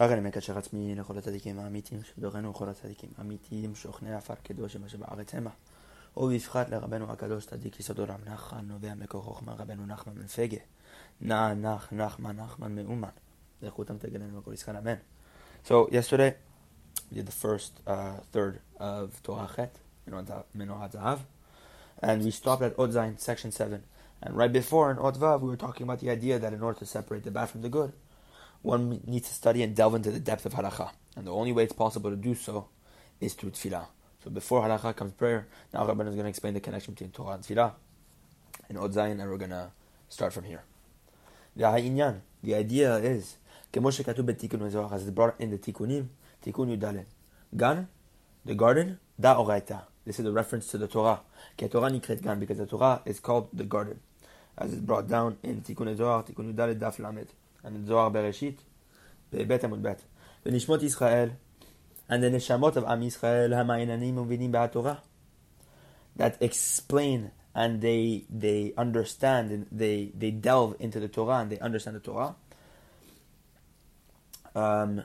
רק אני מקשר עצמי לכל הצדיקים האמיתיים שבדורנו וכל הצדיקים האמיתיים שוכני עפר קדוש שמה שבארץ המה. ובפחת לרבנו הקדוש צדיק יסוד עולם נחמן נובע מקור חוכמה רבנו נחמן מפגה. נח נח נחמן נחמן מאומן. זכותם תגלנו הכל ישכן אמן. So yesterday we did the first uh, third of Torah Chet, Menorat Zahav, and we stopped at Od Zain, section 7. And right before in Od Vav we were talking about the idea that in order to separate the bad from the good, one needs to study and delve into the depth of halacha. And the only way it's possible to do so is through tefillah. So before halacha comes prayer, now Rabban is going to explain the connection between Torah and tefillah and Od Zayin, and we're going to start from here. The idea is, as it's brought in the tikkunim, tikkun yudalen. Gan, the garden, da oraita. This is a reference to the Torah. Nikret gan, because the Torah is called the garden. As it's brought down in Tikkun Zohar, Tikkun Yudaled Daf Lamed and Zohar Bereshit, Be'bet Amud Bet. The Nishmot Israel, and the Neshamot of Am Yisrael, Hamainanim Uvinim Ba'atorah, that explain and they they understand and they they delve into the Torah and they understand the Torah. Um,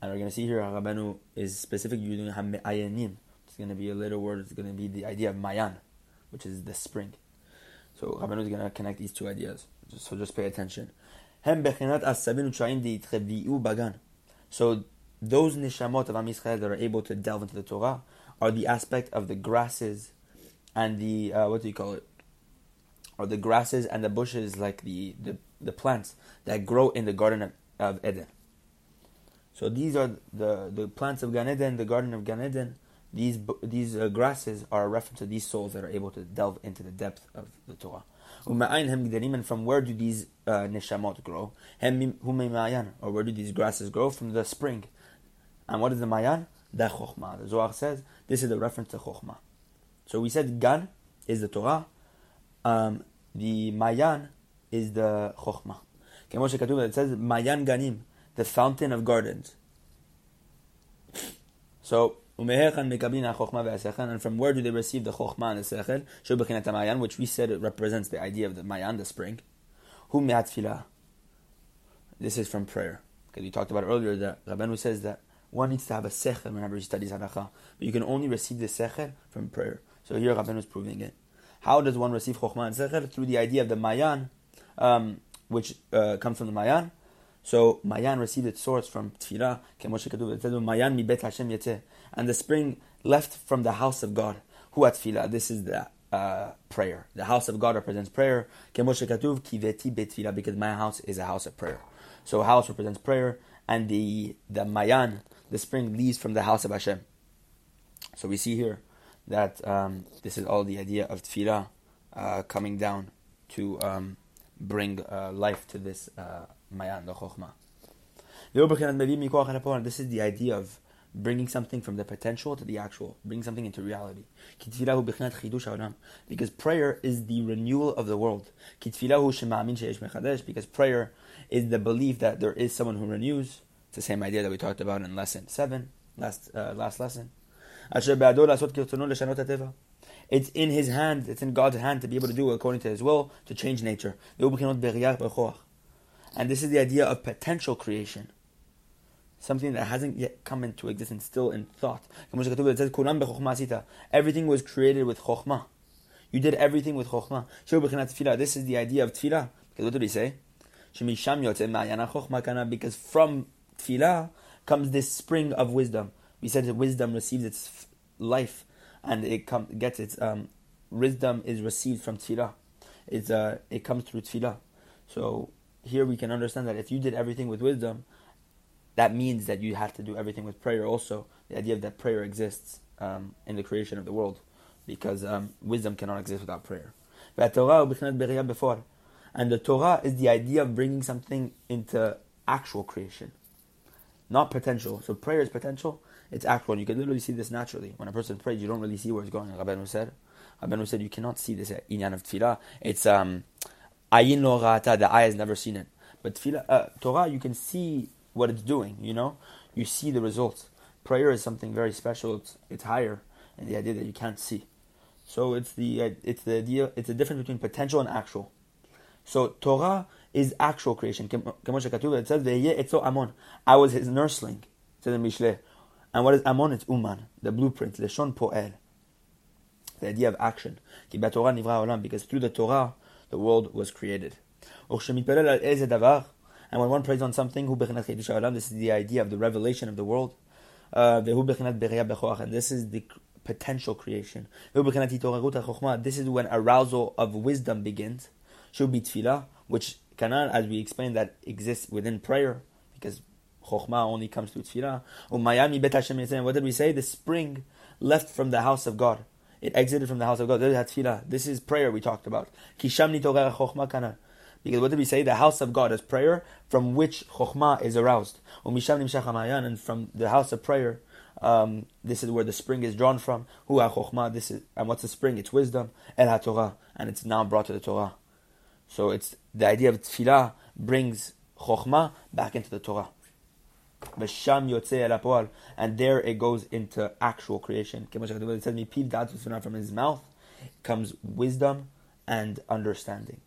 and we're gonna see here Rabbanu is specifically using Hamayanim. It's gonna be a little word. It's gonna be the idea of Mayan, which is the spring. So Rabbanu is gonna connect these two ideas. So just pay attention. So those nishamot of Am Yisrael that are able to delve into the Torah are the aspect of the grasses and the uh, what do you call it? Or the grasses and the bushes, like the, the, the plants that grow in the garden of, of Eden. So these are the, the plants of Gan Eden, the garden of Gan Eden. These these uh, grasses are a reference to these souls that are able to delve into the depth of the Torah. And from where do these uh, neshamot grow? Or where do these grasses grow? From the spring. And what is the mayan? The chokhmah. The Zohar says this is the reference to chokhmah. So we said gan is the Torah. Um, the mayan is the chokhmah. It says mayan ganim, the fountain of gardens. So and from where do they receive the chokhmah and the sechel? Mayan, which we said represents the idea of the mayan, the spring. This is from prayer. Because we talked about earlier that Rabbanu says that one needs to have a sechel whenever he studies halacha, but you can only receive the sechel from prayer. So here Rabbanu is proving it. How does one receive chokhmah and sechel? Through the idea of the mayan, um, which uh, comes from the mayan, so Mayan received its source from Tfilah, Mayan mi bet Hashem and the spring left from the house of God. Who at Tfilah? This is the uh, prayer. The house of God represents prayer. Because my house is a house of prayer. So house represents prayer, and the the Mayan, the spring, leaves from the house of Hashem. So we see here that um, this is all the idea of Tfilah uh, coming down to um, bring uh, life to this. Mayan, the. This is the idea of bringing something from the potential to the actual, bringing something into reality. Because prayer is the renewal of the world. Because prayer is the belief that there is someone who renews. It's the same idea that we talked about in lesson 7, last, uh, last lesson. It's in his hand, it's in God's hand to be able to do according to his will, to change nature. And this is the idea of potential creation. Something that hasn't yet come into existence, still in thought. It says, Everything was created with chokhmah. You did everything with chokhmah. This is the idea of tefillah. Because what did he say? Because from tefillah comes this spring of wisdom. We said that wisdom receives its life and it gets its um, wisdom is received from tefillah. It's, uh, it comes through tefillah. So here we can understand that if you did everything with wisdom, that means that you have to do everything with prayer also. The idea that prayer exists um, in the creation of the world, because um, wisdom cannot exist without prayer. And the Torah is the idea of bringing something into actual creation, not potential. So prayer is potential, it's actual. And you can literally see this naturally. When a person prays, you don't really see where it's going. Rabbeinu said, Rabbeinu said, you cannot see this inyan of tefillah. It's um, Ayin lo ra'ata, the eye has never seen it. But tefillah, uh, Torah, you can see what it's doing, you know? You see the results. Prayer is something very special, it's, it's higher, and the idea that you can't see. So it's the, uh, it's the idea, it's the difference between potential and actual. So Torah is actual creation. It says, Amon. I was his nursling. Says in Mishle. And what is Amon? It's Uman, the blueprint, Leshon Po'el. The idea of action. Because through the Torah, the world was created. And when one prays on something, this is the idea of the revelation of the world. Uh, and this is the potential creation. This is when arousal of wisdom begins. Which kanan, as we explained, that exists within prayer, because chokhmah only comes through tefillah. What did we say? The spring left from the house of God. It exited from the house of God. This is prayer we talked about. Because what did we say? The house of God is prayer, from which chokhmah is aroused. And from the house of prayer, um, this is where the spring is drawn from. This is and what's the spring? It's wisdom. El Torah, and it's now brought to the Torah. So it's the idea of tefillah brings chokhmah back into the Torah. And there it goes into actual creation. It says, "Me pid datu svena from his mouth comes wisdom and understanding.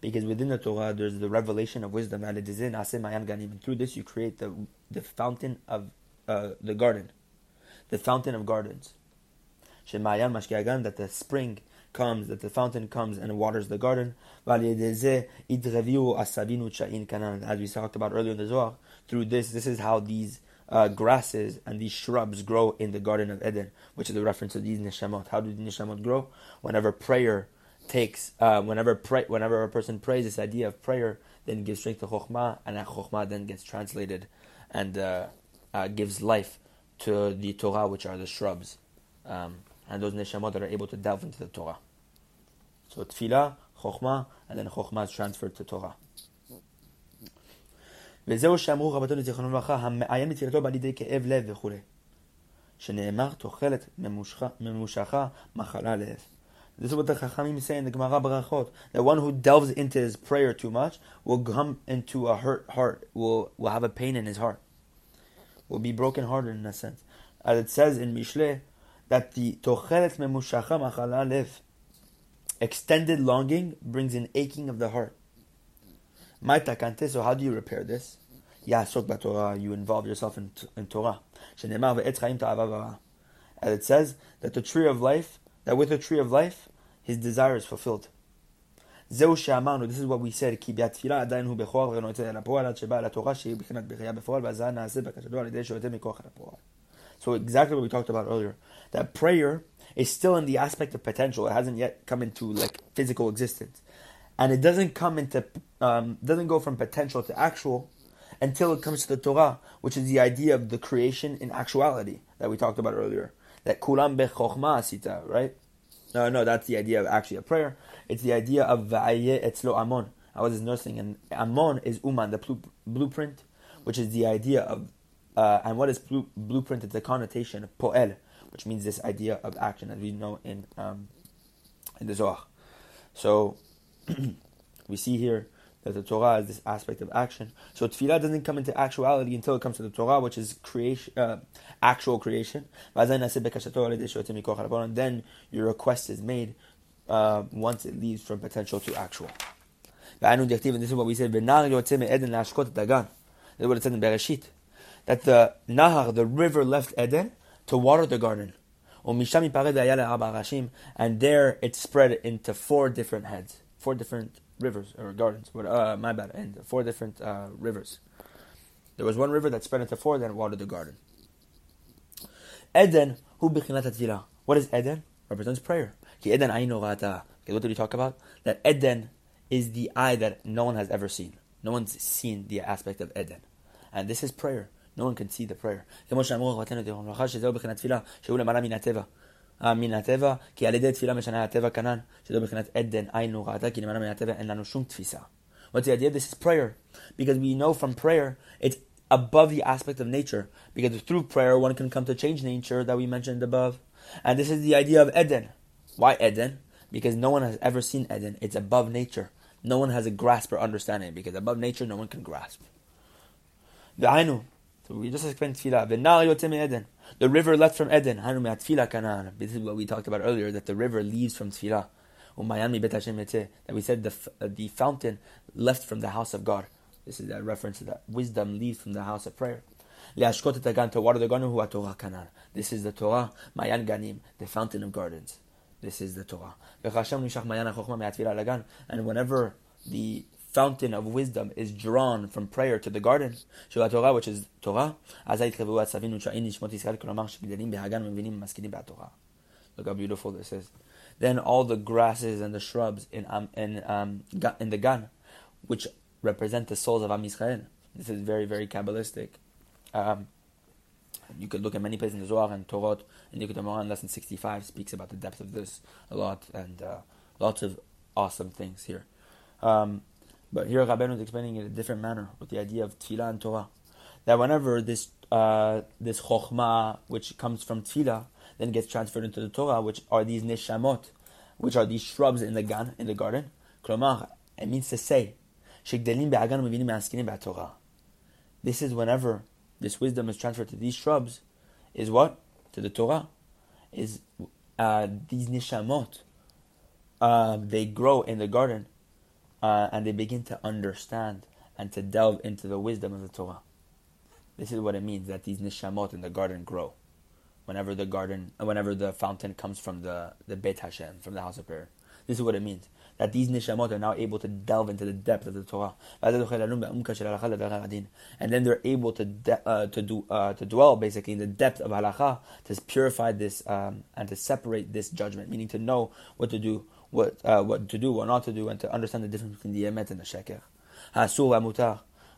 Because within the Torah there's the revelation of wisdom, and it is in Asimgan, even through this you create the, the fountain of uh, the garden, the fountain of gardens. That the spring comes, that the fountain comes and waters the garden. As we talked about earlier in the Zohar, through this, this is how these uh, grasses and these shrubs grow in the Garden of Eden, which is the reference to these neshamot. How do the neshamot grow? Whenever prayer takes, uh, whenever pray, whenever a person prays, this idea of prayer then gives strength to chokhmah, and that chokhmah then gets translated and uh, uh, gives life to the Torah, which are the shrubs. Um, and those neshamot that are able to delve into the Torah. So tefillah, chokhmah, and then chokhmah is transferred to Torah. וזהו שאמרו רבתנו זיכרונו לברכה, המעיין בתפילתו בא לידי כאב לב וכולי. שנאמר, תוחלת ממושכה מחלה לב. This is what the Chachamim say in the Gemara Barachot. That one who delves into his prayer too much will come into a hurt heart, will, will have a pain in his heart, will be broken hearted in a sense. As it says in Mishle, that the tochelet memushacha machala lev, extended longing brings an aching of the heart. Maitakante, so how do you repair this? Yasok Torah, you involve yourself in, in Torah. As it says that the tree of life, that with the tree of life, his desire is fulfilled. This is what we said, כי בתפילה עדיין הוא בכוח ואינו יוצא אל הפועל עד שבא אל התורה שהיא בחינת בחייה בפועל ואז נעשה בקשתו על ידי שיוצא מכוח אל הפועל. so exactly what we talked about earlier, that prayer is still in the aspect of potential. It hasn't yet come into like physical existence, and it doesn't come into um, doesn't go from potential to actual until it comes to the Torah, which is the idea of the creation in actuality that we talked about earlier. That kulam bechokma asita, right? No, no, that's the idea of actually a prayer. It's the idea of va'ayeh etzlo amon. I was nursing, and amon is uman, the blueprint, which is the idea of, uh, and what is blueprint? It's a connotation of poel, which means this idea of action, as we know in um, in the Zohar. So we see here that the Torah is this aspect of action. So tefillah doesn't come into actuality until it comes to the Torah, which is creation, uh, actual creation. And then your request is made uh, once it leaves from potential to actual. And this is what we said. What it said in Bereshit. That the Nahar, the river, left Eden to water the garden. And there it spread into four different heads, four different rivers or gardens. Uh, my bad, and four different uh, rivers. There was one river that spread into four, then watered the garden. Eden, who What is Eden? Represents prayer. Eden What did we talk about? That Eden is the eye that no one has ever seen. No one's seen the aspect of Eden. And this is prayer. No one can see the prayer. מן הטבע, כי על ידי תפילה משנה הטבע כנ"ן, שזו מבחינת עדן, עין ראתה, כי למעלה מן הטבע אין לנו שום תפיסה. What's the idea? This is prayer. Because we know from prayer, it's above the aspect of nature. Because through prayer, one can come to change nature that we mentioned above. And this is the idea of Eden. Why Eden? Because no one has ever seen Eden. It's above nature. No one has a grasp or understanding. Because above nature, no one can grasp. The Ainu. so we just explained tefillah. Eden. The river left from Eden. This is what we talked about earlier, that the river leaves from tefillah. That we said the, uh, the fountain left from the house of God. This is a reference to that wisdom leaves from the house of prayer. To water the garden, Torah. This is the Torah, Mayan Ganim, the fountain of gardens. This is the Torah. And whenever the fountain of wisdom is drawn from prayer to the garden, Torah, which is Torah, Look how beautiful this is. Then all the grasses and the shrubs in um, in um, in the Gan, which represent the souls of Am Yisrael. This is very very kabbalistic. Um, you could look at many places in the Zohar and Torah and Likutei Moharan lesson 65 speaks about the depth of this a lot and uh, lots of awesome things here. Um, but here Rabbeinu is explaining it in a different manner with the idea of Tefillah and Torah. That whenever this uh, this Chokhmah, which comes from Tefillah, then gets transferred into the Torah, which are these Neshamot, which are these shrubs in the Gan, in the garden. Klomar, it means to say, This is whenever this wisdom is transferred to these shrubs, is what? To the Torah. Is uh, these nishamot. Uh, they grow in the garden uh, and they begin to understand and to delve into the wisdom of the Torah. This is what it means that these nishamot in the garden grow. Whenever the garden, whenever the fountain comes from the, the Beit Hashem, from the house of prayer. This is what it means that these nishamot are now able to delve into the depth of the Torah, and then they're able to de- uh, to do uh, to dwell basically in the depth of halacha to purify this um, and to separate this judgment, meaning to know what to do, what uh, what to do, what not to do, and to understand the difference between the emet and the sheker.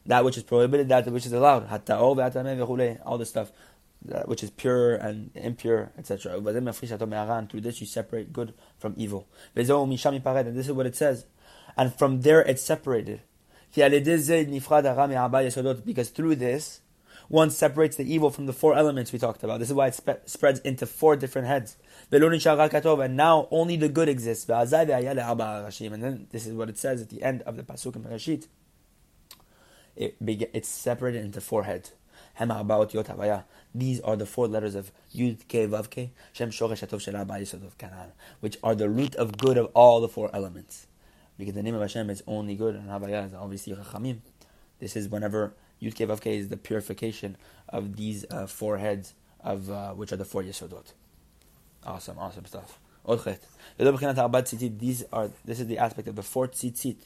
That which is prohibited, that which is allowed. All this stuff which is pure and impure, etc. Through this you separate good from evil. And this is what it says. And from there it's separated. Because through this, one separates the evil from the four elements we talked about. This is why it spe- spreads into four different heads. And now only the good exists. And then this is what it says at the end of the Pasuk in Bereshit. It, it's separated into four heads. These are the four letters of Yud Ke Vav Ke, Shem Kanan, which are the root of good of all the four elements. Because the name of Hashem is only good, and Havaya is obviously Chachamim. This is whenever Yud Ke Vav Ke is the purification of these uh, four heads, of uh, which are the four Yesodot. Awesome, awesome stuff. These are this is the aspect of the four tzitzit.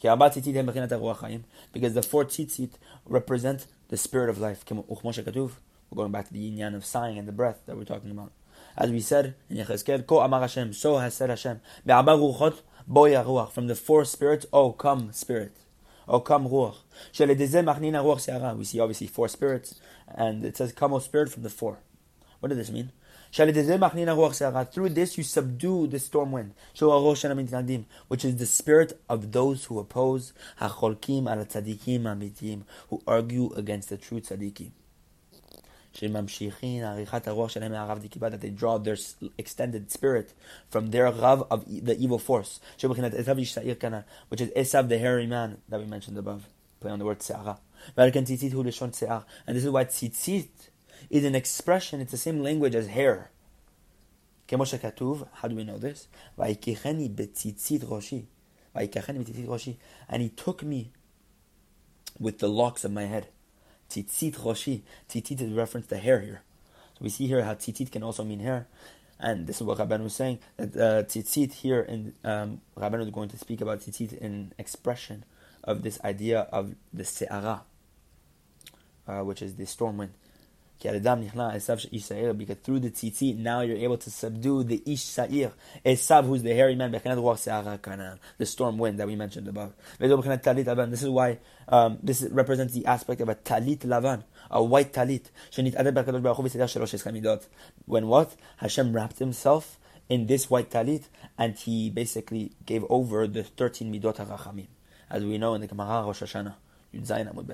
Because the four tzitzit represent the spirit of life. We're going back to the yin of sighing and the breath that we're talking about. As we said in Yechezkel, Ko Amar Hashem, so has said Hashem. from the four spirits, oh come spirit. Oh come ruach. We see obviously four spirits, and it says come, O spirit, from the four. What does this mean? Through this you subdue the storm wind, which is the spirit of those who oppose, who argue against the true tzaddikim that they draw their extended spirit from their rav of the evil force, which is Esav, the hairy man that we mentioned above. Play on the word se'ara. And this is why tzitzit is an expression, it's the same language as hair. How do we know this? And he took me with the locks of my head. Tzitzit Roshi. Tzitzit is reference to hair here. So we see here how tzitzit can also mean hair. And this is what Rabban was saying, that uh, here, in um, Rabban is going to speak about tzitzit in expression of this idea of the se'ara, uh, which is the storm wind. Because through the tzitzit, now you're able to subdue the ish sa'ir, Esav, who's the hairy man, the storm wind that we mentioned above. This is why um, this represents the aspect of a talit lavan, a white talit. When what? Hashem wrapped himself in this white talit, and he basically gave over the 13 midot HaRachamim. As we know in the Gemara Rosh Hashanah. י"ז עמוד ב'.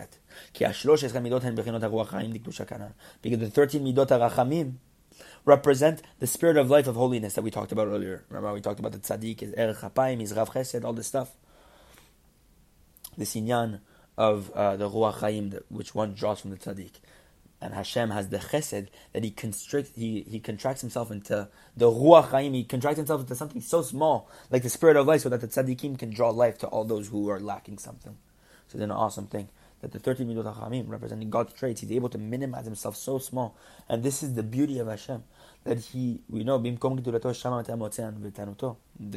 כי השלוש עשרה מידות הן בחינות הרוח חיים לקדושה כנ"ל. Because the 13 midot הרחמים represent the spirit of life of holiness that we talked about earlier. Remember we talked about the tzaddik, his erech hapayim, his rav chesed, all this stuff. The sinyan of uh, the ruach chaim, which one draws from the tzaddik. And Hashem has the chesed that he constricts, he, he contracts himself into the ruach chaim. He contracts himself into something so small, like the spirit of life, so that the tzaddikim can draw life to all those who are lacking something. It's an awesome thing that the 13 midot hachamim, representing God's traits, he's able to minimize himself so small. And this is the beauty of Hashem, that he, we know, the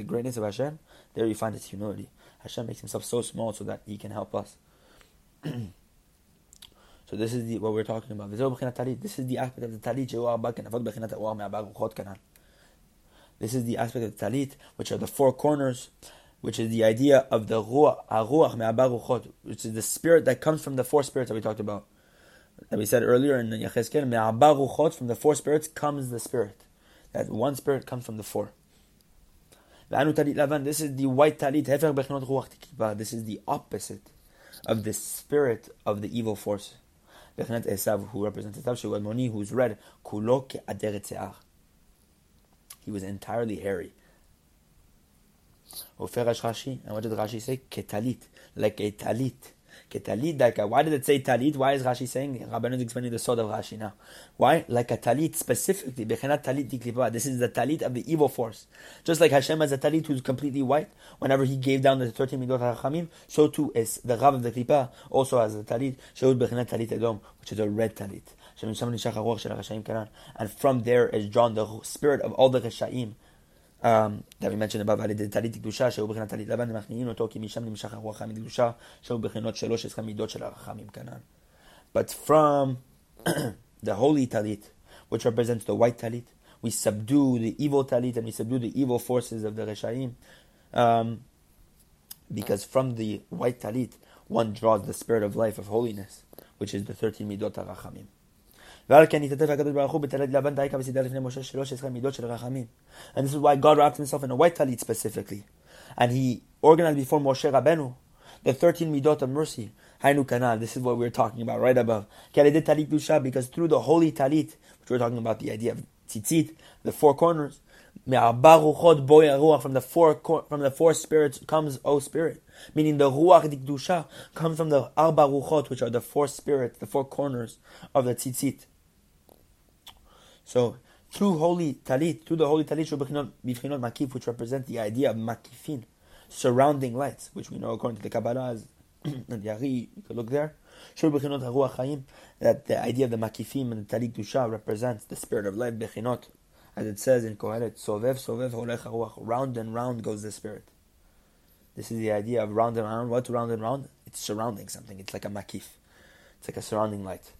greatness of Hashem, there you find his humility. Hashem makes himself so small so that he can help us. so this is the, what we're talking about. This is the aspect of the talit This is the aspect of the talit, which are the four corners, which is the idea of the ruach, which is the spirit that comes from the four spirits that we talked about. That we said earlier in Yechezkel, me'abaruchot, from the four spirits comes the spirit. That one spirit comes from the four. This is the white talit. This is the opposite of the spirit of the evil force. who represents Esav, who's red, He was entirely hairy. And what did Rashi say? Ketalit, like a talit. Ketalit, like a, why did it say talit? Why is Rashi saying? Rabban is explaining the sword of Rashi now. Why? Like a talit specifically. talit This is the talit of the evil force. Just like Hashem has a talit who's completely white. Whenever he gave down the 13 midot hachamim, so too is the Rav of the klipa also has a talit. Sheud bechenat talit edom, which is a red talit. And from there is drawn the spirit of all the Reshaim um, that we mentioned above, על ידי טלית קדושה, שהוא בחינת טלית לבן, ומכניעים אותו, כי משם נמשך הרוח המקדושה, שהוא בחינות שלוש עשרה מידות של הרחמים כנ"ל. But from the holy talit, which represents the white talit, we subdue the evil talit and we subdue the evil forces of the reshaim. Um, because from the white talit, one draws the spirit of life of holiness, which is the 13 midot הרחמים. And this is why God wrapped himself in a white talit specifically. And he organized before Moshe Rabenu the 13 midot of mercy. Hainu Kanal, this is what we are talking about right above. Because through the holy talit, which we're talking about the idea of tzitzit, the four corners, from the four from the four spirits comes O spirit, meaning the ruach dikdusha comes from the arba ruchot, which are the four spirits, the four corners of the tzitzit. So through holy talit, through the holy talit, bifchinot makif, which represent the idea of makifin, surrounding lights, which we know according to the Kabbalah as and Yari, you can look there. That the idea of the makifim and the talit dusha represents the spirit of life, bechinot, as it says in Kohelet, sovev sovev holech round and round goes the spirit. This is the idea of round and round. What round and round? It's surrounding something. It's like a makif. It's like a surrounding light.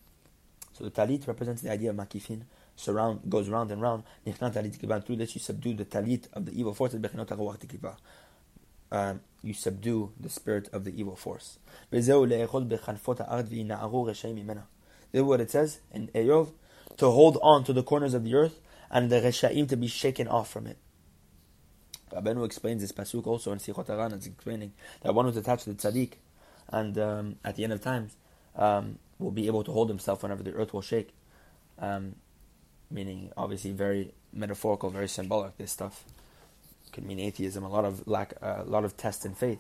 So the talit represents the idea of makifin, surround goes round and round. Through this you subdue the talit of the evil force. Um, you subdue the spirit of the evil force. This is what it says in Eyov, to hold on to the corners of the earth and the reshaim to be shaken off from it. Rabbeinu explains this pasuk also in Sichot HaRan, it's explaining that one who's attached to the tzaddik, and um, at the end of times, um, will be able to hold himself whenever the earth will shake. Um, meaning obviously very metaphorical, very symbolic. This stuff could mean atheism, a lot of lack, a lot of test in faith.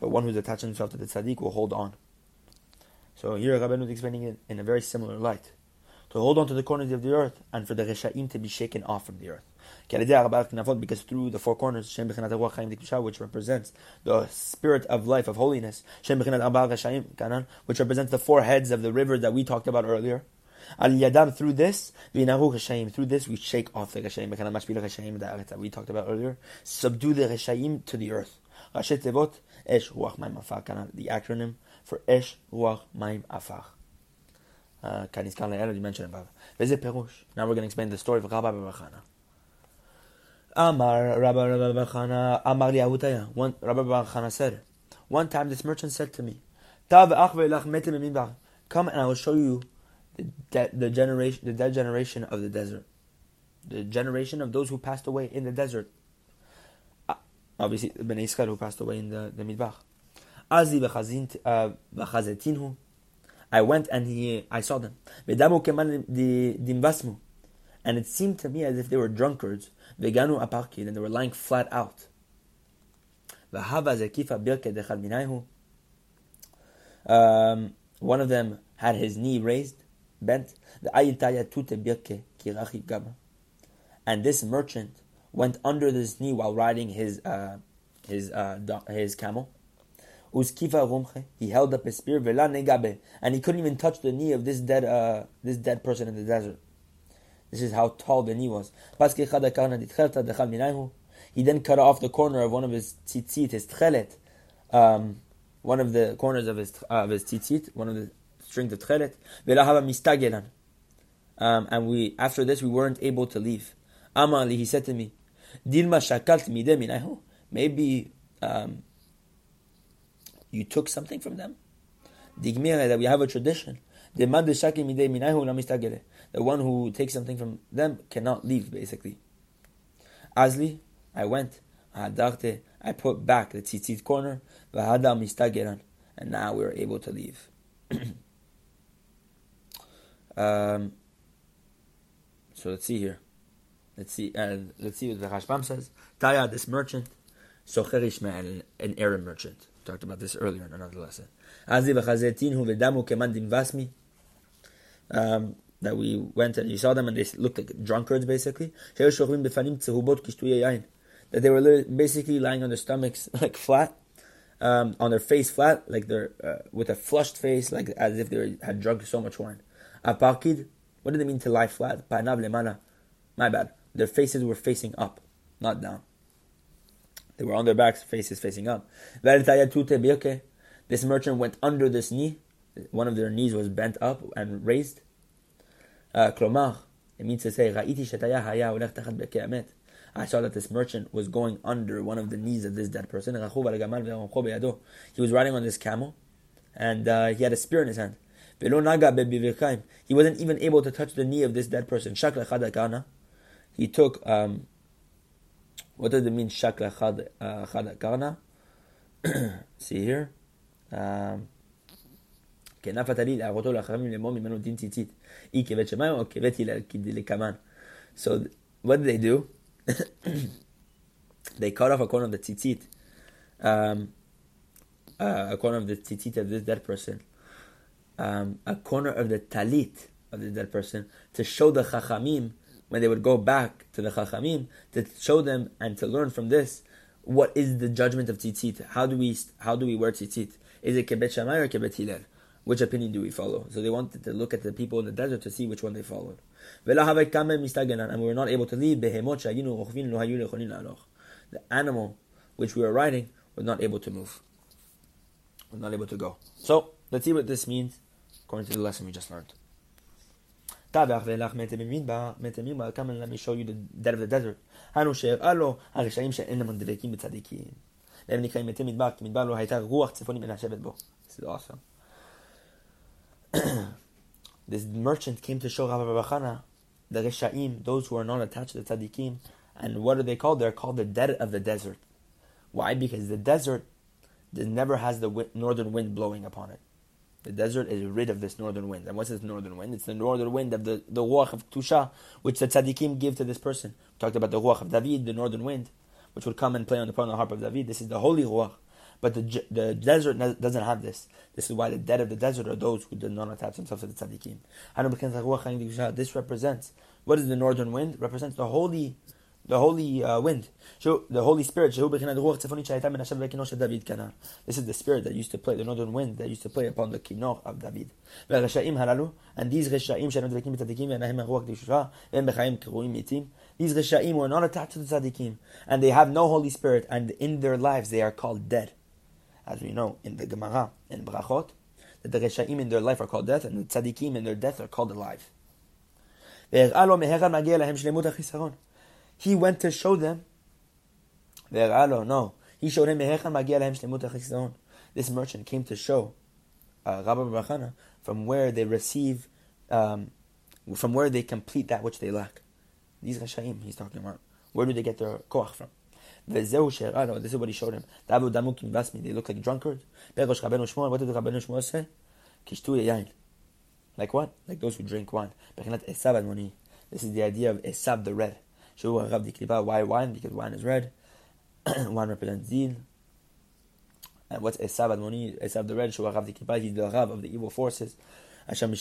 But one who's attached himself to the tzaddik will hold on. So here Rabbeinu is explaining it in a very similar light. To hold on to the corners of the earth and for the reshaim to be shaken off from the earth. Because through the four corners, which represents the spirit of life, of holiness, which represents the four heads of the river that we talked about earlier, Al yadam through this. Through this, we shake off the chashayim that we talked about earlier. Subdue the chashayim to the earth. Esh ruach maim afar. The acronym for esh ruach maim afar. Kanis kan le'el, you mentioned above. Perush. Now we're going to explain the story of Rabbi Barachana. Amar Rabbi Barachana Amar Liahutaya. One said, one time this merchant said to me, Tav metim Come and I will show you the, generation, the dead generation of the desert, the generation of those who passed away in the desert. Uh, obviously, Bnei Iskar who passed away in the, the Midbar. Azi v'chazetinhu. I went and he, I saw them. And it seemed to me as if they were drunkards. Veganu aparki, and they were lying flat out. Um, one of them had his knee raised, bent. The ayitaya tute birke kirachi gama. And this merchant went under this knee while riding his uh, his uh, his camel. Uskifa rumche. He held up his spear vela negabe, and he couldn't even touch the knee of this dead uh, this dead person in the desert. This is how tall the knee was. He then cut off the corner of one of his tzitzit, his tchelet, um, one of the corners of his uh, of his tzitzit, one of the strings of tchelet. Um, and we after this we weren't able to leave. Amali, he said to me, Dilma shakalt Maybe um, you took something from them. Digmira that we have a tradition. The one who takes something from them cannot leave, basically. Azli, I went. I put back the tzitzit corner. And now we are able to leave. um, so let's see here. Let's see. Uh, let's see what the Rashbam says. Taya, this merchant, Socher Ishmael, an Arab merchant. We Talked about this earlier in another lesson. Um, that we went and you saw them and they looked like drunkards basically. That they were basically lying on their stomachs like flat, um, on their face flat, like they're uh, with a flushed face, like as if they had drunk so much wine. Apakid, what did it mean to lie flat? Painable mana. My bad. Their faces were facing up, not down. They were on their backs, faces facing up. This merchant went under this knee. One of their knees was bent up and raised. Uh, it means to say, I saw that this merchant was going under one of the knees of this dead person. He was riding on this camel, and uh, he had a spear in his hand. He wasn't even able to touch the knee of this dead person. Shakla He took um, what does it mean, shakla chada karna? See here. Um, so what did they do? they cut off a corner of the tzitzit, um, uh, a corner of the tzitzit of this dead person, um, a corner of the talit of the dead person, to show the chachamim when they would go back to the Chachamim to show them and to learn from this what is the judgment of tzitzit. How do we how do we wear tzitzit? Is it kebet shamay or kebet hillel? Which opinion do we follow? So they wanted to look at the people in the desert to see which one they followed. And we were not able to leave. The animal which we were riding was not able to move. Was not able to go. So let's see what this means according to the lesson we just learned. Come and let me show you the dead of the desert. הנו שהראה לו הרשעים שאינם דבקים בצדיקים. והם נקראים מתי מדבר, כי מדבר לא הייתה רוח צפוני מנשבת בו. This is awesome. this merchant came to show Rabbi Bachana the Reshaim, those who are not attached to the tzaddikim, and what are they called? They're called the dead of the desert. Why? Because the desert never has the northern wind blowing upon it. The desert is rid of this northern wind. And what's this northern wind? It's the northern wind of the, the ruach of Tusha, which the tzaddikim give to this person. We talked about the ruach of David, the northern wind, which would come and play on the, on the harp of David. This is the holy ruach. But the, the desert doesn't have this. This is why the dead of the desert are those who did not attach themselves to the tzaddikim. This represents, what is the northern wind? Represents the holy the holy uh, wind, the Holy Spirit. This is the spirit that used to play, the northern wind that used to play upon the kinor of David. And these reshaim these reshaim were not attached to the tzaddikim, and they have no Holy Spirit, and in their lives they are called dead. As we know in the Gemara, in Brachot, that the reshaim in their life are called death, and the tzaddikim in their death are called alive. He went to show them. No. He showed him This merchant came to show uh, Rabbi Bachana from where they receive, um, from where they complete that which they lack. These Rashaim he's talking about. Where do they get their koach from? This is what he showed him. They look like drunkards. What did Rabbeinu Shmuel say? Like what? Like those who drink wine. This is the idea of Esav the red. Why wine? Because wine is red. wine represents din. And what's Esav Admoni? Esav the red. Shuah Rav He's the Rav of the evil forces. It's from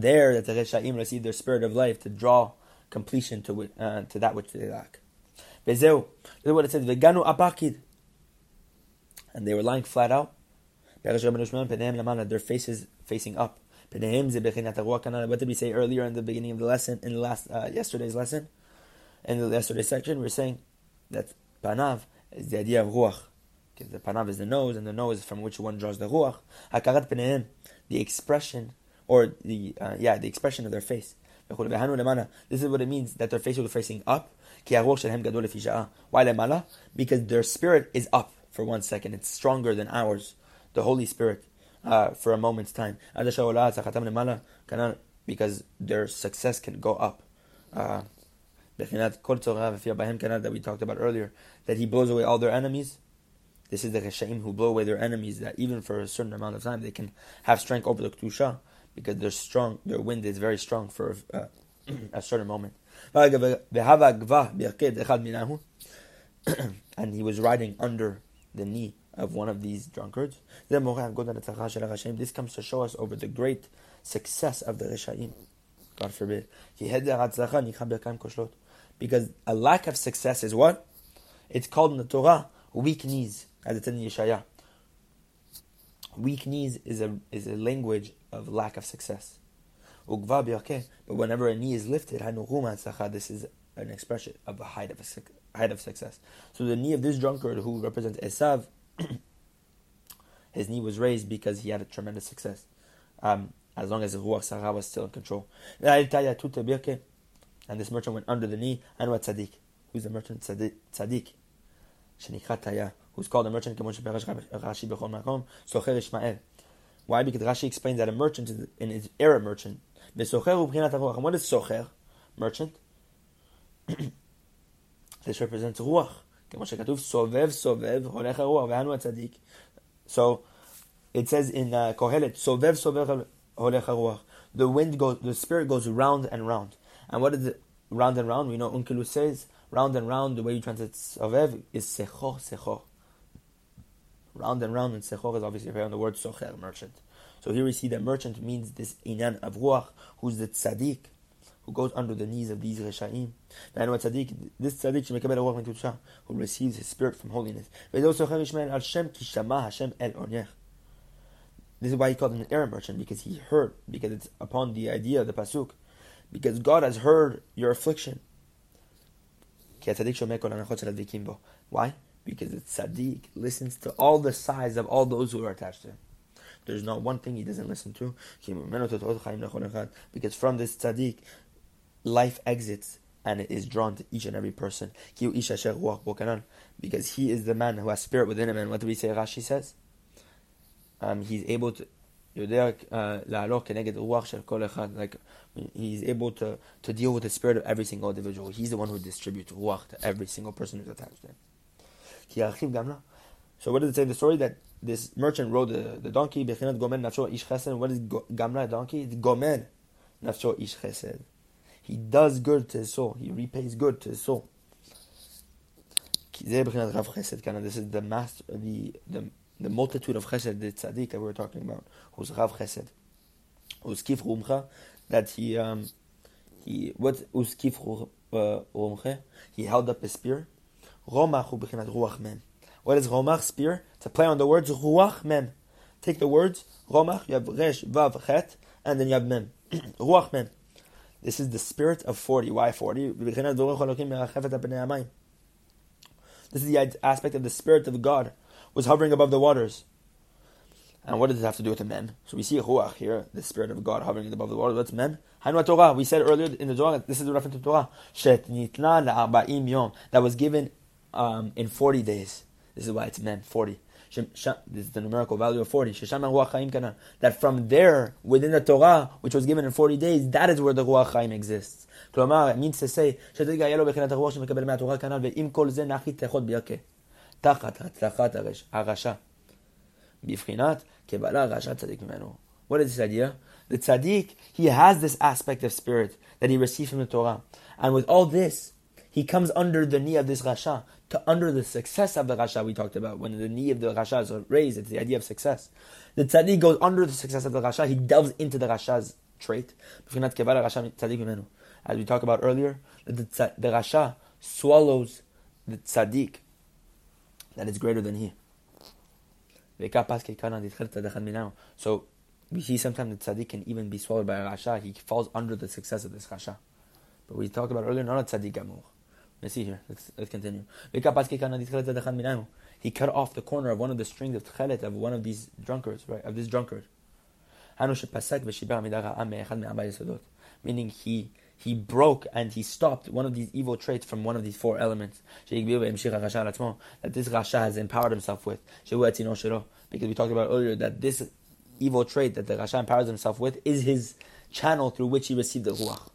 there that the Reshaim receive their spirit of life to draw completion to, uh, to that which they lack. This is what it says. And they were lying flat out. Their faces facing up. What did we say earlier in the beginning of the lesson, in the last uh, yesterday's lesson? In the yesterday's section, we are saying that panav is the idea of ruach. Because the panav is the nose, and the nose is from which one draws the ruach. Hakarat penehem, the expression, or the uh, yeah, the expression of their face. This is what it means that their face will be facing up. Why? Because their spirit is up for one second. It's stronger than ours, the Holy Spirit, uh, for a moment's time. Because their success can go up. Uh, that we talked about earlier, that he blows away all their enemies. This is the Reshaim who blow away their enemies, that even for a certain amount of time they can have strength over the Kedusha, because they're strong, their wind is very strong for uh, a certain moment. and he was riding under the knee of one of these drunkards. This comes to show us over the great success of the Reshaim. God forbid. The. Because a lack of success is what? It's called in the Torah weak knees, as it's in Yeshaya. Weak knees is a is a language of lack of success. But whenever a knee is lifted, this is an expression of a height of a height of success. So the knee of this drunkard who represents Esav, his knee was raised because he had a tremendous success. Um, as long as the Ruach Sarah was still in control. And this merchant went under the knee, and what tzaddik? Who's the merchant? Tzaddik. Who's called a merchant. Why? Because Rashi explains that a merchant is his era merchant. And what is Socher? Merchant? this represents Ruach. So it says in uh, Kohelet, Sovev Sovev Holech The wind goes, the spirit goes round and round. And what is it? Round and round. We know Onkelos says round and round. The way you translate Sovev is Secho Secho. Round and round, and Secho is obviously on the word Socher, merchant. So here we see that merchant means this Inan of Ruach, who's the tzaddik, who goes under the knees of these Reshaim. This tzaddik, who receives his spirit from holiness. This is why he called him an error merchant, because he heard, because it's upon the idea of the Pasuk, because God has heard your affliction. Why? Because the tzaddik listens to all the sighs of all those who are attached to him. There's not one thing he doesn't listen to. Because from this tzaddik, life exits and it is drawn to each and every person. Because he is the man who has spirit within him. And what do we say Rashi says? Um, he's able to uh, like he's able to, to deal with the spirit of every single individual. He's the one who distributes ruach to every single person who's attached to him. So what does it say? in The story that this merchant rode the, the donkey. What is Gamla donkey? It's Gomer Nafsho Ish Chesed. He does good to his soul. He repays good to his soul. This is the master, the, the, the multitude of chesed, the tzaddik that we were talking about, who's Rav Chesed. Who's kif rumcha, that he, um, he, what, who's kif rumcha? He held up a spear. Romach hu bechinat ruach men. What is Romach spear? To play on the words Ruach Mem. Take the words Romach, you have Resh, Vav, Chet, and then you have Mem. Ruach Mem. This is the spirit of 40. Why 40? This is the aspect of the spirit of God was hovering above the waters. And what does this have to do with the mem? So we see ruach here, the spirit of God hovering above the waters. What's men. We said earlier in the Torah, this is the reference to Torah. That was given um, in 40 days. This is why it's men 40. This is the numerical value of 40. That from there, within the Torah, which was given in 40 days, that is where the Ruach Chaim exists. כלומר, it means to say, שתגיע יהיה לו בחינת הרוח שמקבל מהתורה כנ"ל, ועם כל זה נחי תחות בירקה. תחת הצלחת הרשע. בבחינת קבלה רשע צדיק ממנו. What is this idea? The tzaddik, he has this aspect of spirit that he received from the Torah. And with all this, he comes under the knee of this rasha to under the success of the Rasha we talked about. When the knee of the Rasha is raised, it's the idea of success. The tzaddik goes under the success of the Rasha, he delves into the Rasha's trait. As we talked about earlier, the, the Rasha swallows the tzaddik that is greater than he. So we see sometimes the tzaddik can even be swallowed by a rasha. He falls under the success of this rasha. But we talked about earlier, not a tzaddik gamur. Let's see here. Let's, let's continue. He cut off the corner of one of the strings of tchelet of one of these drunkards, right? Of this drunkard. Meaning he he broke and he stopped one of these evil traits from one of these four elements that this Rasha has empowered himself with. Because we talked about earlier that this evil trait that the Rasha empowers himself with is his channel through which he received the Ruach.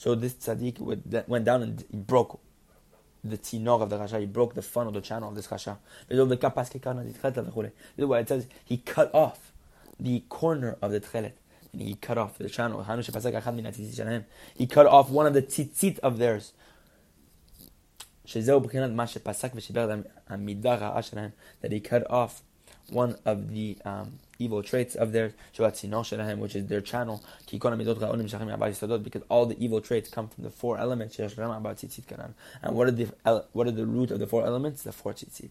So this tzaddik went down and he broke the tinor of the Rasha, he broke the funnel, the channel of this Rasha. This is why it says he cut off the corner of the tchelet and he cut off the channel. He cut off one of the tzitzit of theirs. That he cut off one of the um, evil traits of theirs, which is their channel. Because all the evil traits come from the four elements. And what are the what are the root of the four elements? The four tzitzit.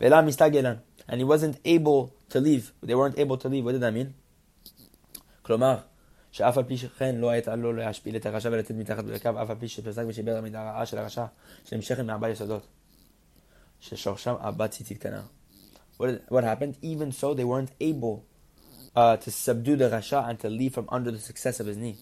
And he wasn't able to leave. They weren't able to leave. What did that mean? כלומר, שאף על פי שכן לא הייתה לו להשפיל את הרשע ולתת מתחת לקו, אף על פי שפסק ושיבר למידה רעה של הרשע, שנמשכת מארבע יסודות, ששורשם ארבע ציצית כנר. What, what happened? Even so, they weren't able uh, to subdue the rasha and to leave from under the success of his knee,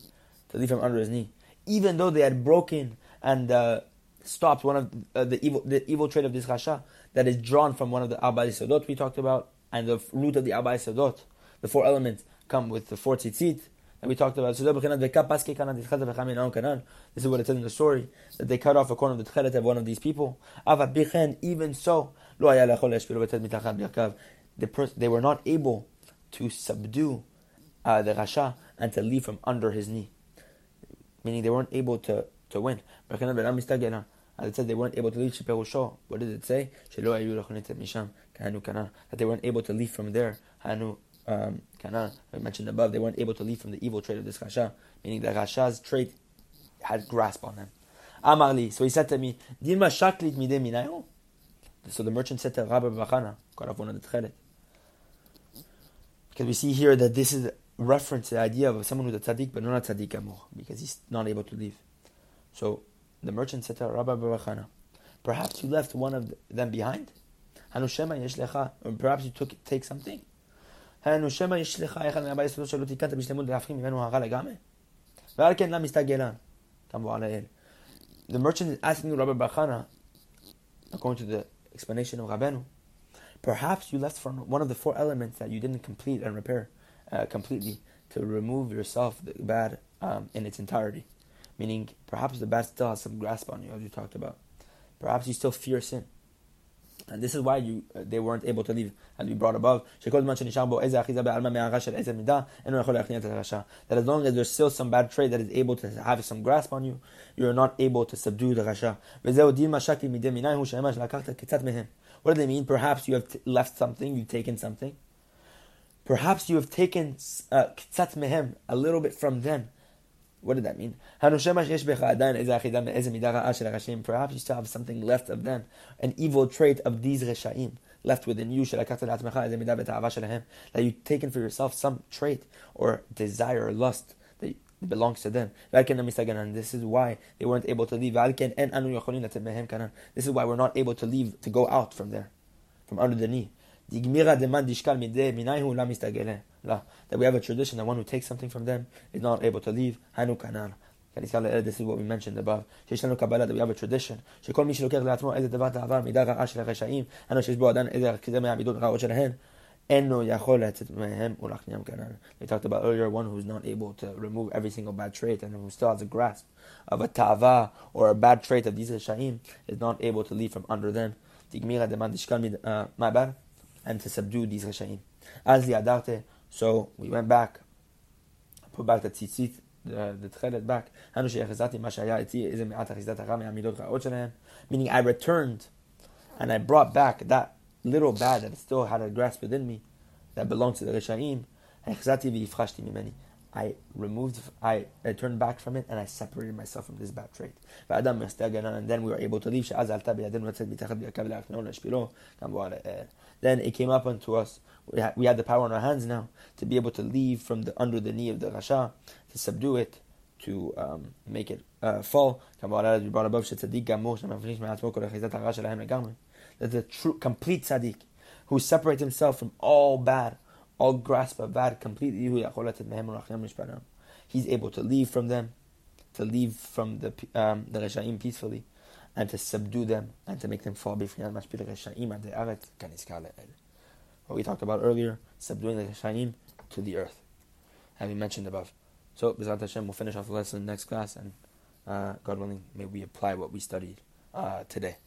to leave from under his knee. Even though they had broken and uh, stopped one of uh, the evil the evil trait of this rasha that is drawn from one of the Arba Yesodot we talked about, and the root of the Arba Yesodot, the four elements come with the four tzitzit that we talked about. This is what it says in the story that they cut off a corner of the tchelet of one of these people. Even so, they were not able to subdue uh, the rasha and to leave from under his knee, meaning they weren't able to to win. As it said, they weren't able to leave. What did it say? That they weren't able to leave from there um, I mentioned above, they weren't able to leave from the evil trait of this Rasha, meaning the Rasha's trait had grasp on them. So he said to me, shaklit. So the merchant said to Rabbi Bachana, God of one of the Tchelet. Because we see here that this is reference the idea of someone who's a tzaddik but not a tzaddik gamur, because he's not able to leave. So the merchant said to Rabbi Bachana, perhaps you left one of them behind? Hanushema yeshlecha, or perhaps you took take something? הנושמה ישלחה אחד מהבית יסודו שלא תיקנת בשלמות להפחים ממנו הרע לגמרי? ועל כן למה הסתגלן? The merchant is asking Rabbi Bachana, according to the explanation of Rabbeinu, perhaps you left from one of the four elements that you didn't complete and repair uh, completely to remove yourself the bad um, in its entirety. Meaning, perhaps the bad still has some grasp on you, as you talked about. Perhaps you still fear sin. And this is why you, uh, they weren't able to leave, as we brought above. That as long as there's still some bad trait that is able to have some grasp on you, you are not able to subdue the rasha. What do they mean? Perhaps you have t- left something, you've taken something. Perhaps you have taken uh, a little bit from them. What did that mean? Perhaps you still have something left of them, an evil trait of these reshaim left within you. That you've taken for yourself some trait or desire or lust that belongs to them. And this is why they weren't able to leave. This is why we're not able to leave, to go out from there, from under the knee. That we have a tradition that one who takes something from them is not able to leave. Hanu kanan. This is what we mentioned above. שיש לנו קבלה, that we have a tradition, שכל מי שלוקח לעצמו איזה דבר תעבר מידה רעה של הרשעים, אנו שיש בו עדיין איזה כזה מהמידות רעות שלהן, אינו יכול לצאת מהם ולהכניעם כנ"ל. We talked about earlier one who's not able to remove every single bad trait and who still has a grasp of a ta'ava or a bad trait of these resha'im is not able to leave from under them. תגמירה דמן תשקל מעבר and to subdue these Rishayim. As the Adarte, so we went back, put back the tzitzit, the, the tchelet back, meaning I returned and I brought back that little bad that still had a grasp within me that belonged to the Rishayim, I removed, I, I turned back from it, and I separated myself from this bad trait. And then we were able to leave. Then it came up unto us. We had, we had the power in our hands now to be able to leave from the under the knee of the Rasha, to subdue it, to um, make it uh, fall. That the true, complete tzaddik, who separates himself from all bad, all grasp of bad completely. He's able to leave from them, to leave from the um, the Reshaim peacefully, and to subdue them and to make them fall before Mashpil Reshaim and the Aret What we talked about earlier, subduing the Reshaim to the earth, having mentioned above. So, Bezrat Hashem, we'll finish off the lesson next class, and uh, God willing, may we apply what we studied uh, today.